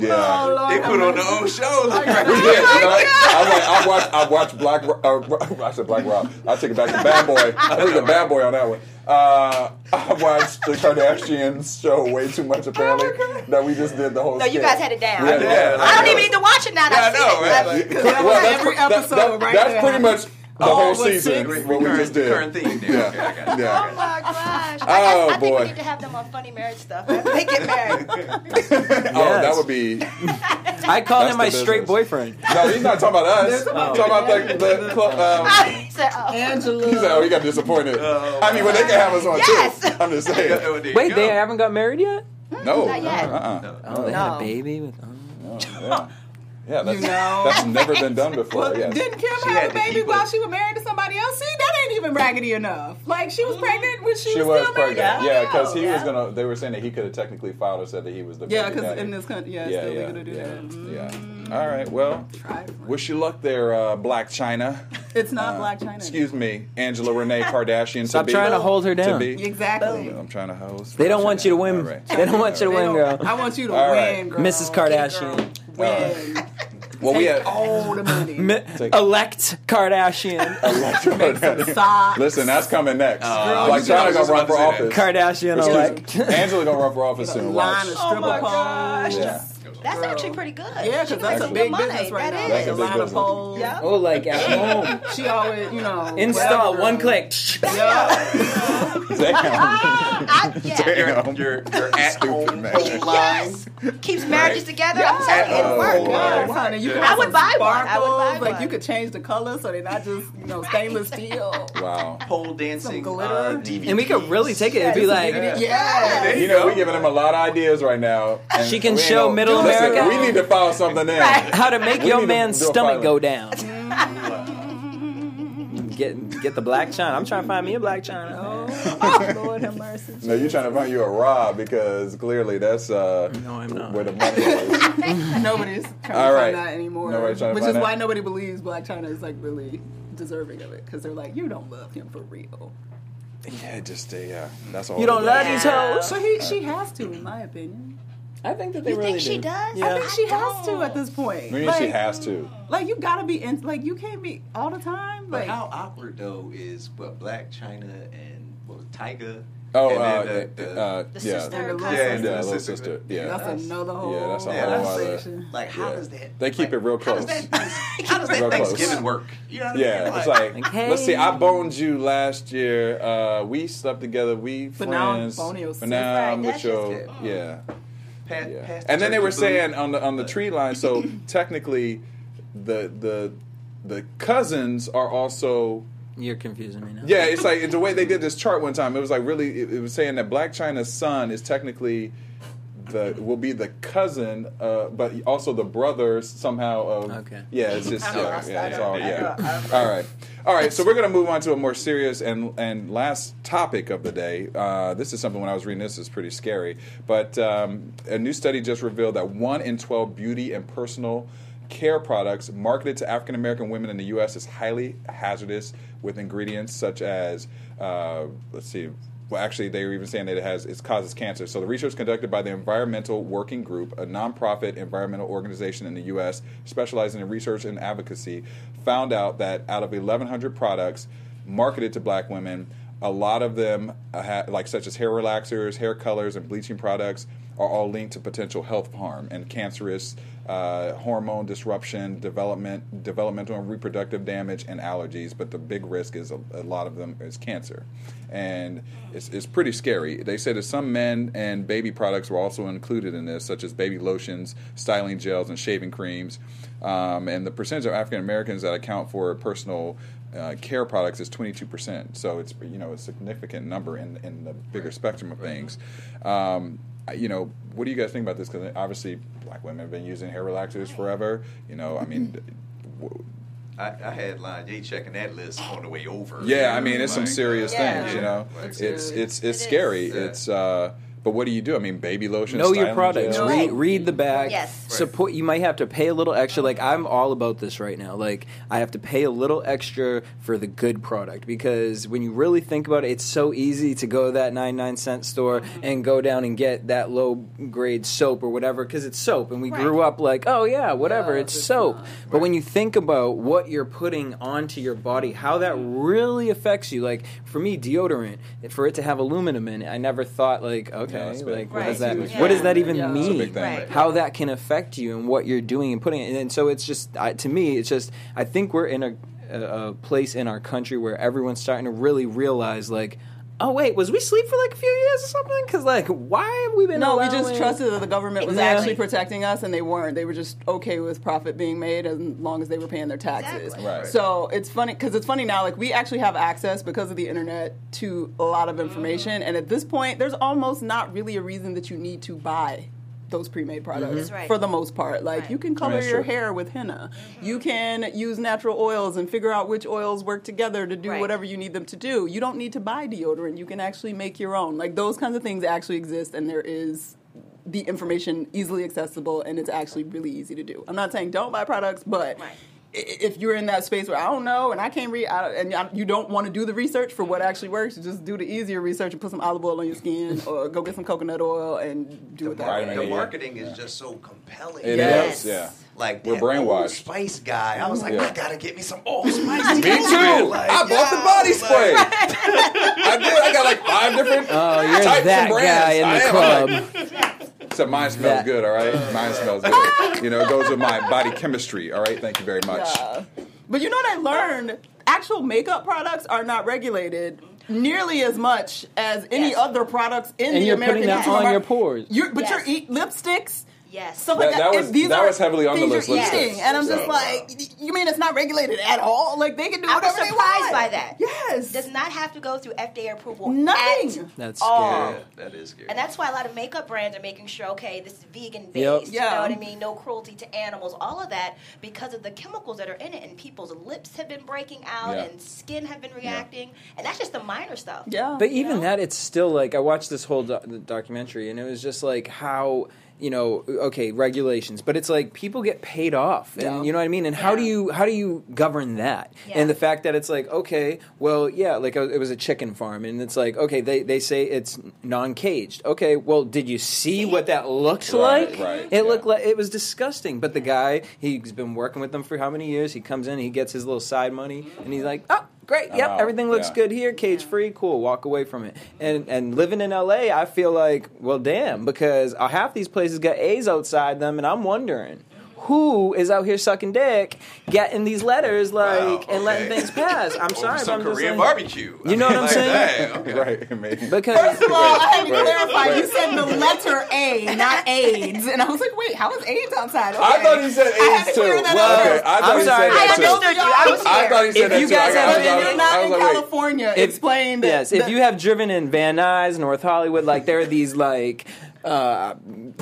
Yeah. Oh, Lord, They put on mercy. their own show. Like, We did. You know, I, like, I watched. I watched Black. Uh, I said Black Rob. I take it back to Bad Boy. I think the Bad Boy on that one. Uh, I watched the Kardashians show way too much. Apparently, that we just did the whole. No, you guys had it down. We had Yeah, down. I don't even need to watch it now. Yeah, I know, it. right? Like, Well, that's every pre- that- episode that- right That's there. pretty much the Oh, whole season. see- What we current, just did. Current theme there. Yeah. Okay, I got it. Yeah. Oh my gosh. I, Oh, I, I think we need to have them on funny marriage stuff they get married. Oh, that would be. I call him my the straight boyfriend. No, he's not talking about us. He's talking about the, the club. Um, I said, oh. Angela. he said, "Oh, he got disappointed." Oh, I mean, but they can have us on Yes. too. I'm just saying. Oh, there you Wait, they haven't got married yet? No, Not yet. Uh-uh. Oh, they had a baby with. Oh. No, yeah. Yeah, that's, You know. that's never been done before. Well, yeah. didn't Kim She have a baby while she was married to somebody else? See, that ain't even raggedy enough. Like she was pregnant when she, She was, was still pregnant. married. Yeah, because he Yeah. was gonna. They were saying that he could have technically filed or said that he was the. Yeah, because in this country, yeah, it's yeah, still yeah, legal to do yeah, that. Mm. yeah. All right. Well, Try wish you luck there, uh, Blac Chyna. It's not Blac Chyna. Excuse me, Angela Renee Kardashian. Stop to be, trying to hold her down. To be. Exactly. I'm trying to host. They don't want you to win. All right. They don't want you to win, girl. I want you to win, girl. Mrs. Kardashian. Win. Uh, well, we Take had. all the money. Mi- Take- elect Kardashian. Listen, that's coming next. Girl, like you Chyna just gonna run for about to office. Kardashian Excuse elect. me. Angela gonna run for office soon. line of stripper oh my poles. gosh. Yeah. That's actually pretty good. Yeah, because that's a big money. business right That now. is. That's a Like a big line of business. poles. Yeah. Oh, like at home. She always, you know, Install whatever. one click. Yeah. Damn. I, yeah. Damn. Your, your at home man. line. Yes. Keeps marriages together. I'm telling you, Oh, it works. wow. Yeah, honey, you can I would some buy one. I would buy sparkles. Like you could change the color so they're not just you know stainless steel. Wow. Pole dancing glitter. uh, DVDs. And we could really take it. It'd be like, Yeah. You know, we're giving them a lot of ideas right now. and She can show no- middle Listen, America. We need to file something in. how to make your man's stomach go down. Get get the Blac Chyna. I'm trying to find me a Blac Chyna. Oh, Lord have mercy. No, you're trying to find you a Rob because clearly that's uh, No, I'm not. where the money is. Nobody's trying All to find that anymore. Nobody's trying to Which find is that? why nobody believes Blac Chyna is like really deserving of it because they're like, you don't love him for real. yeah, just uh, yeah. That's all. You don't love these hoes. So he, she has to, in my opinion. I think that they You really think she do. does? Yeah. I think she has to at this point. I mean, like, she has to. Like you gotta be in. Like you can't be all the time. But Like how awkward though is what Blac Chyna and what Tyga. Oh, and uh, then the, the, uh, The yeah. sister And the. Yeah, Yeah, and the the little sister. sister. Yeah. that's another whole. Yeah, that's a Yeah, whole that's- other. like how Yeah. does that? They keep like, it real How does close. that, how does that Real close. Thanksgiving work? You know what I mean? Yeah, it's like, Like, hey. let's see. I boned you last year. Uh, we slept together. We But now I'm friends. but now I'm with your just yeah. Pa- Yeah. pass the And then they were saying on the on the tree line. So technically, the the the cousins are also. You're confusing me now. Yeah, it's like it's the way they did this chart one time. It was like really. It, it was saying that Blac Chyna's son is technically. The, will be the cousin, uh, but also the brother somehow of. Okay. Yeah, it's just yeah, yeah, it's all yeah. don't- I don't- All right, all right. So we're gonna move on to a more serious and and last topic of the day. Uh, this is something when I was reading this is pretty scary, but um, a new study just revealed that one in twelve beauty and personal care products marketed to African American women in the U.S. is highly hazardous with ingredients such as uh, let's see. Well, actually, they were even saying that it has it causes cancer. So, the research conducted by the Environmental Working Group, a nonprofit environmental organization in the U.S. specializing in research and advocacy, found out that out of 1,100 products marketed to Black women, a lot of them, like such as hair relaxers, hair colors, and bleaching products, are all linked to potential health harm and cancerous uh, hormone disruption, development, developmental and reproductive damage, and allergies. But the big risk is a, a lot of them is cancer, and it's, it's pretty scary. They said that some men and baby products were also included in this, such as baby lotions, styling gels, and shaving creams. Um, and the percentage of African Americans that account for personal uh, care products is 22%. So it's you know a significant number in in the bigger spectrum of things. Um, you know, what do you guys think about this? Because obviously, black women have been using hair relaxers forever. You know, I mean, w- I, I had Line J checking that list on the way over. yeah, I mean, it's some serious Yeah. things. You know, Like, it's serious. it's it's It is. scary. Yeah. It's uh, but what do you do? I mean, baby lotion. Know your products. gel? Read, read the back. Yes. Right. Support. You might have to pay a little extra. Like I'm all about this right now. Like I have to pay a little extra for the good product because when you really think about it, it's so easy to go to that 99 cent store mm-hmm. and go down and get that low grade soap or whatever because it's soap and we Right. grew up like, oh yeah, whatever, Yeah, it's it's soap. not. But when you think about what you're putting onto your body, how that really affects you. Like for me, deodorant, for it to have aluminum in it, I never thought like, okay, that's big. like what Right. does that Huge. what does that even Yeah. Mean? Right. How that can affect you and what you're doing and putting it. And so it's just I, to me, it's just I think we're in a, a, a place in our country where everyone's starting to really realize like. Oh wait, was we sleep for like a few years or something? Because like, why have we been? No, we just trusted that the government was Exactly. actually protecting us, and they weren't. They were just okay with profit being made as long as they were paying their taxes. Exactly. Right. So it's funny because it's funny now. Like we actually have access because of the internet to a lot of information, mm. and at this point, there's almost not really a reason that you need to buy those pre-made mm-hmm. products That's right. for the most part. Like Right. you can color That's your true. hair with henna. Mm-hmm. You can use natural oils and figure out which oils work together to do Right. whatever you need them to do. You don't need to buy deodorant. You can actually make your own. Like those kinds of things actually exist, and there is the information easily accessible, and it's actually really easy to do. I'm not saying don't buy products, but. Right. I- If you're in that space where I don't know and I can't read, I, and I- you don't want to do the research for what actually works, you just do the easier research and put some olive oil on your skin, or go get some coconut oil and do it that vitamin way. The Yeah. marketing is just so compelling. It is, Yes. yeah. Like We're brainwashed. Spice guy. I was like, Yeah. I gotta get me some Old Spice. Me too. I bought the body spray. I did. I got like five different Oh, you're types that and brands. guy in I the am. club. Like, Except mine smells That- good. All right, mine smells good. You know, it goes with my body chemistry. All right, thank you very much. Yeah. But you know what I learned? Actual makeup products are not regulated nearly as much as any Yes. other products in And the you're American putting that on your pores. You're, but Yes. you're eat lipsticks. Yes. Stuff like That- that. that If was- these that are was heavily on the things list, You're lipsticks. eating, and I'm just So- like, you mean it's not regulated at all? Like they can do whatever they want. I was whatever they surprised by that. Yes. Does not have to go through FDA approval. Nothing. At That's all. scary. that is scary. And that's why a lot of makeup brands are making sure, okay, this is vegan based. Yep. You Yeah. know what I mean? No cruelty to animals, all of that because of the chemicals that are in it. And people's lips have been breaking out Yeah. and skin have been reacting. And that's just the minor stuff. yeah. But even know? that, it's still like I watched this whole do- documentary, and it was just like how you know, okay, regulations, but it's like people get paid off, and Yeah. you know what I mean. And how do you how do you govern that? Yeah. And the fact that it's like okay, well, yeah, like uh, it was a chicken farm, and it's like okay, they they say it's non caged. Okay, well, did you see what that looked Right, like? right, it looked like it was disgusting. But the guy, he's been working with them for how many years? He comes in, he gets his little side money, and he's like, oh. Great. Yep. Everything looks yeah. good here. Cage free. Cool. Walk away from it. And and living in LA, I feel like, well, damn, because uh, half these places got A's outside them, and I'm wondering who is out here sucking dick, getting these letters like Wow, and letting things pass. I'm sorry, but some I'm just Korean barbecue. You know what I'm Like, saying? dang, okay. Right, amazing. Because First of all, I had to Wait, clarify. wait. You said the letter A, not AIDS, and I was like, "Wait, how is AIDS outside?" Okay. I thought he said I AIDS to too. Well, okay, I thought I'm he sorry. said I that too. understood you. I was I thought he said If that you guys I, have got- I, If was- you're not in like. California, If- explain that. yes, if you have driven in Van Nuys, North Hollywood, like there are these like. Uh,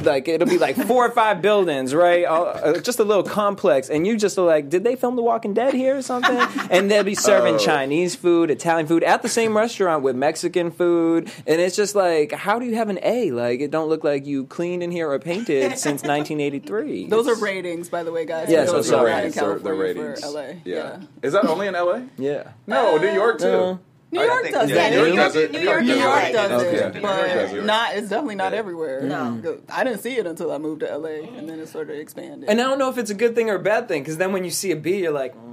like it'll be like four or five buildings, right? All, uh, just a little complex, and you just are like, did they film The Walking Dead here or something? And they'll be serving Oh. Chinese food, Italian food at the same restaurant with Mexican food, and it's just like, how do you have an A? Like it don't look like you cleaned in here or painted since 1983. Those are ratings, by the way, guys. Yes, Those I'm are sorry. not in ratings. They're, they're ratings. for LA. Yeah. Is that only in LA? Yeah. No, New York too. No. New York think- does yeah, it. New York does it. New York New does York it. does it, New York does but not. It's definitely not everywhere. No. I didn't see it until I moved to LA, and then it sort of expanded. And I don't know if it's a good thing or a bad thing, because then when you see a B, you're like, mm,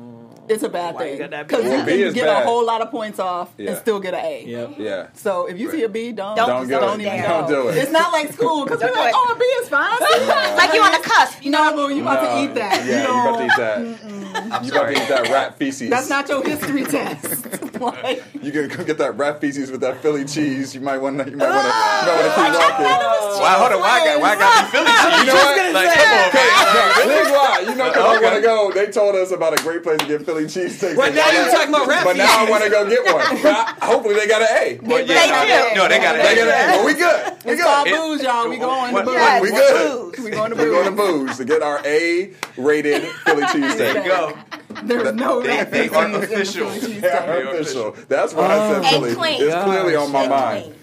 it's a bad Why thing because B? you B can get bad. a whole lot of points off Yeah. and still get an A. yep. Yeah. So if you see a B, don't Don't- Don't, don't even go. Don't do it. It's not like school because we're like, do it. oh, a B is fine. like you on the cusp. You no, know, boo, you about No. to eat that. Yeah, you you about to eat that. I'm You about to eat that rat feces. That's not your history test. like, You can go get that rat feces with that Philly cheese. You might want to. You might want to. Ah! You might want to keep walking. Why, hold on, why I got, why got me Philly cheese? You know what? Like, come on, Okay, man. no, here's why. You know, because I Okay. want to go. They told us about a great place to get Philly cheesesteaks. Well, in now you're talking about rat But now I feces. want to go get one. Hopefully they got an A. Well, They do. No, they got it. They got an A. Well, we good. We it's called good. booze, y'all. We going to What- booze. We good. We going to We're going to booze. booze to get our A-rated Philly There cheesesteak. you go. There's no They- rat they feces are the official. Philly. They are official. That's why I said Philly. It's clearly on my mind.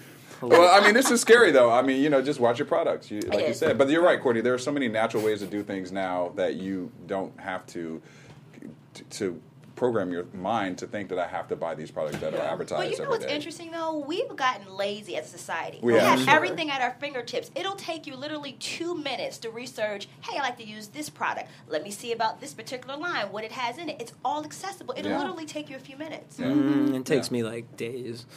Well, I mean, this is scary though. I mean, you know, just watch your products, you, like you said. But you're right, Courtney. There are so many natural ways to do things now that you don't have to to, to program your mind to think that I have to buy these products that are advertised Well, you know every what's day. interesting though? We've gotten lazy as a society. We We, have. have Sure. everything at our fingertips. It'll take you literally two minutes to research. Hey, I like to use this product. Let me see about this particular line, what it has in it. It's all accessible. It'll Yeah. literally take you a few minutes. Mm, it takes Yeah. me like days.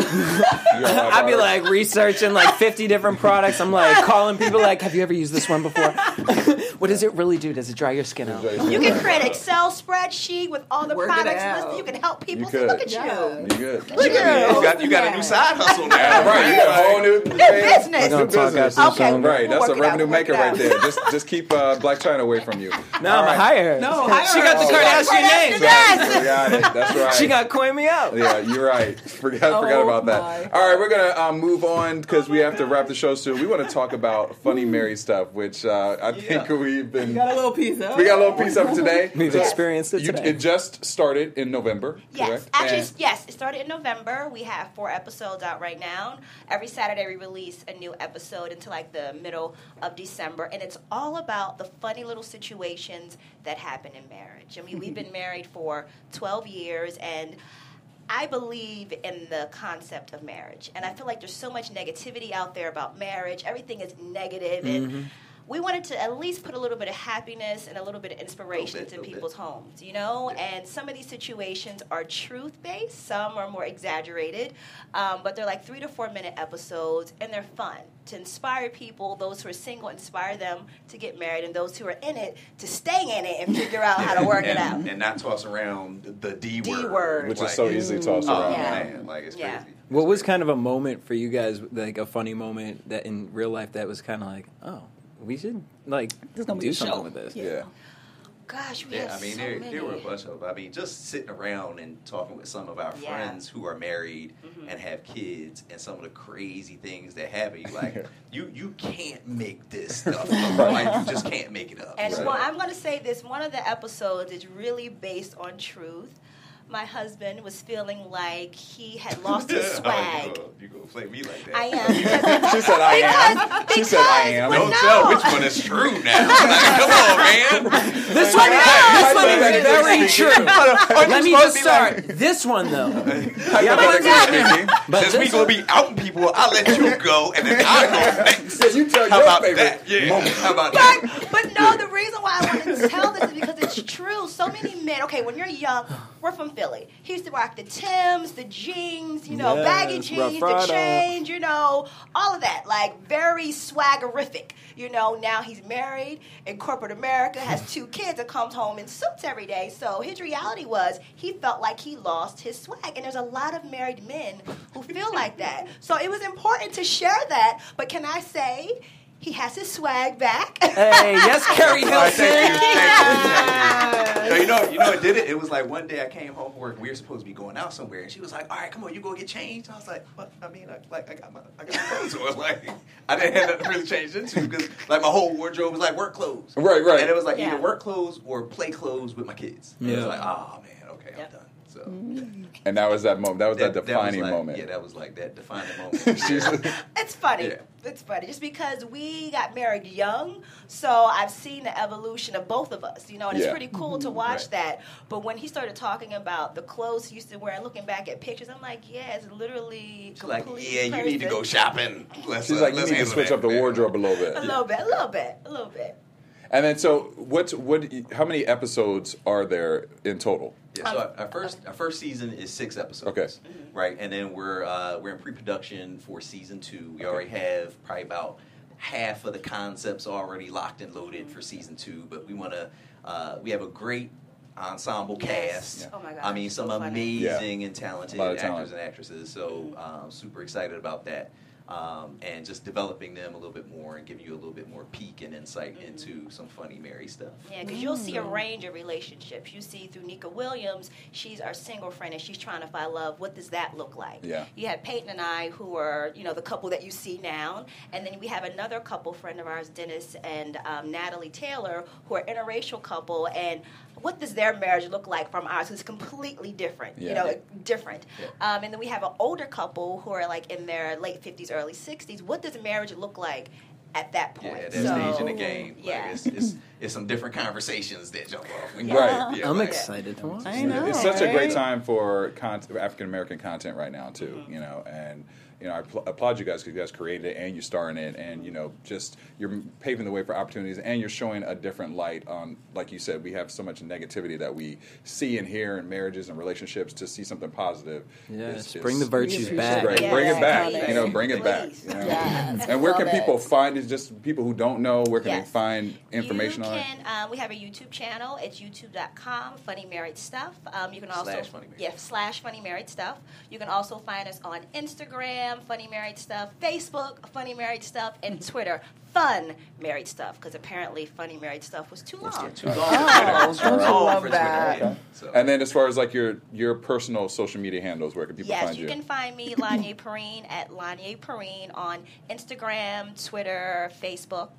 You got a lot of I'd be like researching like 50 different products. I'm like calling people like, have you ever used this one before? What does it really do? Does it dry your skin out? You can create an Excel spreadsheet with all the Work products listed. You can help people. You say, could. Look at Yeah. you. You good? Look You at you. got, you got a new side hustle now. Right. You got a whole new New business. We're gonna New talk business. after the Okay. song. Right, We'll that's a work it out, revenue maker right there. Just just keep uh, Blac Chyna away from you. No, All I'm right. higher. No, hire she got the. Kardashian name. Yes. You. That's right. She got coin me out. Yeah, you're right. Forgot, forgot Oh, about that. my. All right, we're gonna um, move on because we have to wrap the show soon. We want to talk about funny Mary stuff, which uh, I think we've been. You got a little piece of we got a little piece of it today. We've experienced it You, today. it just started in November, Yes, correct? actually, And- yes. It started in November. We have four episodes out right now. Every Saturday, we release a new episode until like the middle of December, and it's all about the funny little situations that happen in marriage. I mean, we've been married for 12 years, and I believe in the concept of marriage, and I feel like there's so much negativity out there about marriage. Everything is negative, and mm-hmm. We wanted to at least put a little bit of happiness and a little bit of inspiration bit, to little bit. people's homes, you know. And some of these situations are truth based, some are more exaggerated, um, but they're like three to four minute episodes, and they're fun to inspire people. Those who are single, inspire them to get married, and those who are in it to stay in it and figure out how to work and, it out. and not toss around the D D word, word. which Like, is so easily tossed Oh around. Yeah. man, like it's Yeah. crazy. What was kind of a moment for you guys, like a funny moment that in real life that was kind of like, oh, we should like This is gonna do a something show. with this. Yeah. Gosh, we Yeah, have I mean, so there, many. there were a bunch of. I mean, just sitting around and talking with some of our Yeah. friends who are married Mm-hmm. and have kids, and some of the crazy things that happen. You like, you you can't make this stuff up. Like you just can't make it up. And Right. one, I'm going to say this one of the episodes is really based on truth. My husband was feeling like he had lost his swag. Oh, you, go, you go play me like that. I am. Because, She said I am. because, She said I am. Don't no. tell which one is true now. Like, come on, man. This one, this one is very true. Let me just to be like, start. This one though, Hypothetically speaking. but Since we this gonna be outing people, I'll let you go, and then I go next. Yeah, you tell How your about favorite that? Yeah. moment. How about that? But, but no, the reason why I wanted to tell this is because it's true. So many men, okay, when you're young, we're from Philly. He used to rock the Tims, the jeans, you know, Yes, baggy jeans, the change, you know, all of that. Like very swaggerific. You know, now he's married in corporate America, has two kids, and comes home in suits every day. So his reality was he felt like he lost his swag. And there's a lot of married men who feel like that. So it was important to share that. But can I say, he has his swag back. Hey, yes, Carrie All right, thank you, Hilton. thank you. No, you know, you know, it did it. It was like one day I came home from work. We were supposed to be going out somewhere, and she was like, "All right, come on, you go get changed." I was like, "What? I mean, I, like, I got my, I got my clothes on. Like, I didn't have nothing really changed into because, like, my whole wardrobe was like work clothes. Right, right. And it was like Yeah. either work clothes or play clothes with my kids. And It was like, oh man, okay, Yep. I'm done. So And that was that moment. That was that, was defining like- moment. Yeah, that was like that defining moment. She's Yeah. It's funny. Yeah. It's funny just because we got married young, so I've seen the evolution of both of us, you know, and Yeah. it's pretty cool to watch Right. that. But when he started talking about the clothes he used to wear and looking back at pictures, I'm like, yeah, it's literally She's like, complete yeah, you need to go shopping. Let's, She's uh, like, you let's need to switch that. up the Yeah. wardrobe a little bit. A little bit, a little bit, a little bit. And then, so what? What? How many episodes are there in total? Yeah, so our, our first our first season is six episodes. Okay. Right, and then we're uh, we're in pre-production for season two. We already have probably about half of the concepts already locked and loaded for season two, but we want to. Uh, we have a great ensemble Yes. cast. Oh my I mean, some so funny. amazing and talented A actors talent. and actresses. So um, super excited about that. Um, and just developing them a little bit more and giving you a little bit more peek and insight Mm-hmm. into some funny Mary stuff. Yeah, because you'll see a range of relationships. You see through Nika Williams, she's our single friend and she's trying to find love. What does that look like? Yeah. You have Peyton and I, who are, you know, the couple that you see now. And then we have another couple friend of ours, Dennis and um, Natalie Taylor, who are interracial couple. And what does their marriage look like from ours? It's completely different. Yeah. You know, different. Yeah. Um, and then we have an older couple who are like in their late 50s, early 60s. What does marriage look like at that Yeah, point? at that So- stage in the game, like, Yeah. it's, it's, it's some different conversations that jump off. When you- Right. Yeah, I'm like- excited to watch. I know. It's such a great time for con- African American content right now too. You know, and you know, I pl- applaud you guys because you guys created it and you star in it, and you know, just you're paving the way for opportunities, and you're showing a different light on, like you said, we have so much negativity that we see and hear in marriages and relationships. To see something positive, Yes, is- bring the virtues back. Great. Yes. Bring it back. You know, bring it back. You know? Yes. And where can people it. find it? Just people who don't know, where can Yes. they find information you on it? Um, we have a YouTube channel. It's youtube.com, Funny Married Stuff. Um, you can also Slash Funny Married. yeah slash Funny Married Stuff. You can also find us on Instagram, Funny Married Stuff, Facebook, Funny Married Stuff, and Twitter, Fun Married Stuff. Because apparently, Funny Married Stuff was too long. Too long. Oh, don't you All love that? Twitter, yeah. So- And then as far as like your your personal social media handles, where can people Yes, find you Yes, you? can find me, Lanya Perrine, at Lanya Perrine on Instagram, Twitter, Facebook.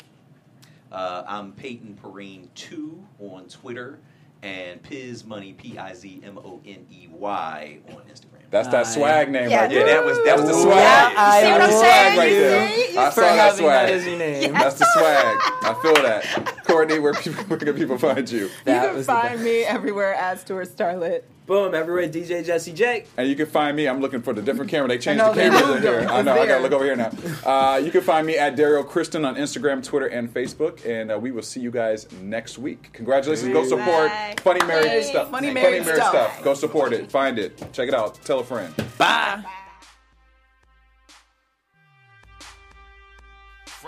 Uh, I'm Peyton Perrine two on Twitter and Piz Money P I Z M O N E Y on Instagram. That's that Nice. swag name Yeah. right yeah, that was that was the swag. Yeah, I See what I'm saying? right You there. see? I saw that having that swag. as your name. That's the swag. I feel that. Courtney, where people where can people find you? That you can find me everywhere as Stuart Starlet. Boom, everywhere DJ Jesse J. And you can find me. I'm looking for the different camera. They changed know, the they cameras in here. I know. It's I gotta look over here now. Uh, you can find me at Daryl Kristen on Instagram, Twitter, and Facebook. And uh, we will see you guys next week. Congratulations. Go support Bye. Funny Married Yay. Stuff. Funny Married Stuff. Go support it. Find it. Check it out. Tell a friend. Bye.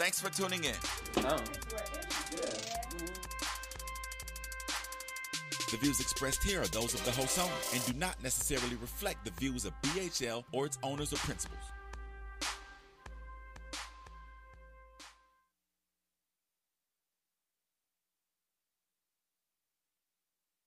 Thanks for tuning in. Oh. The views expressed here are those of the host only and do not necessarily reflect the views of BHL or its owners or principals.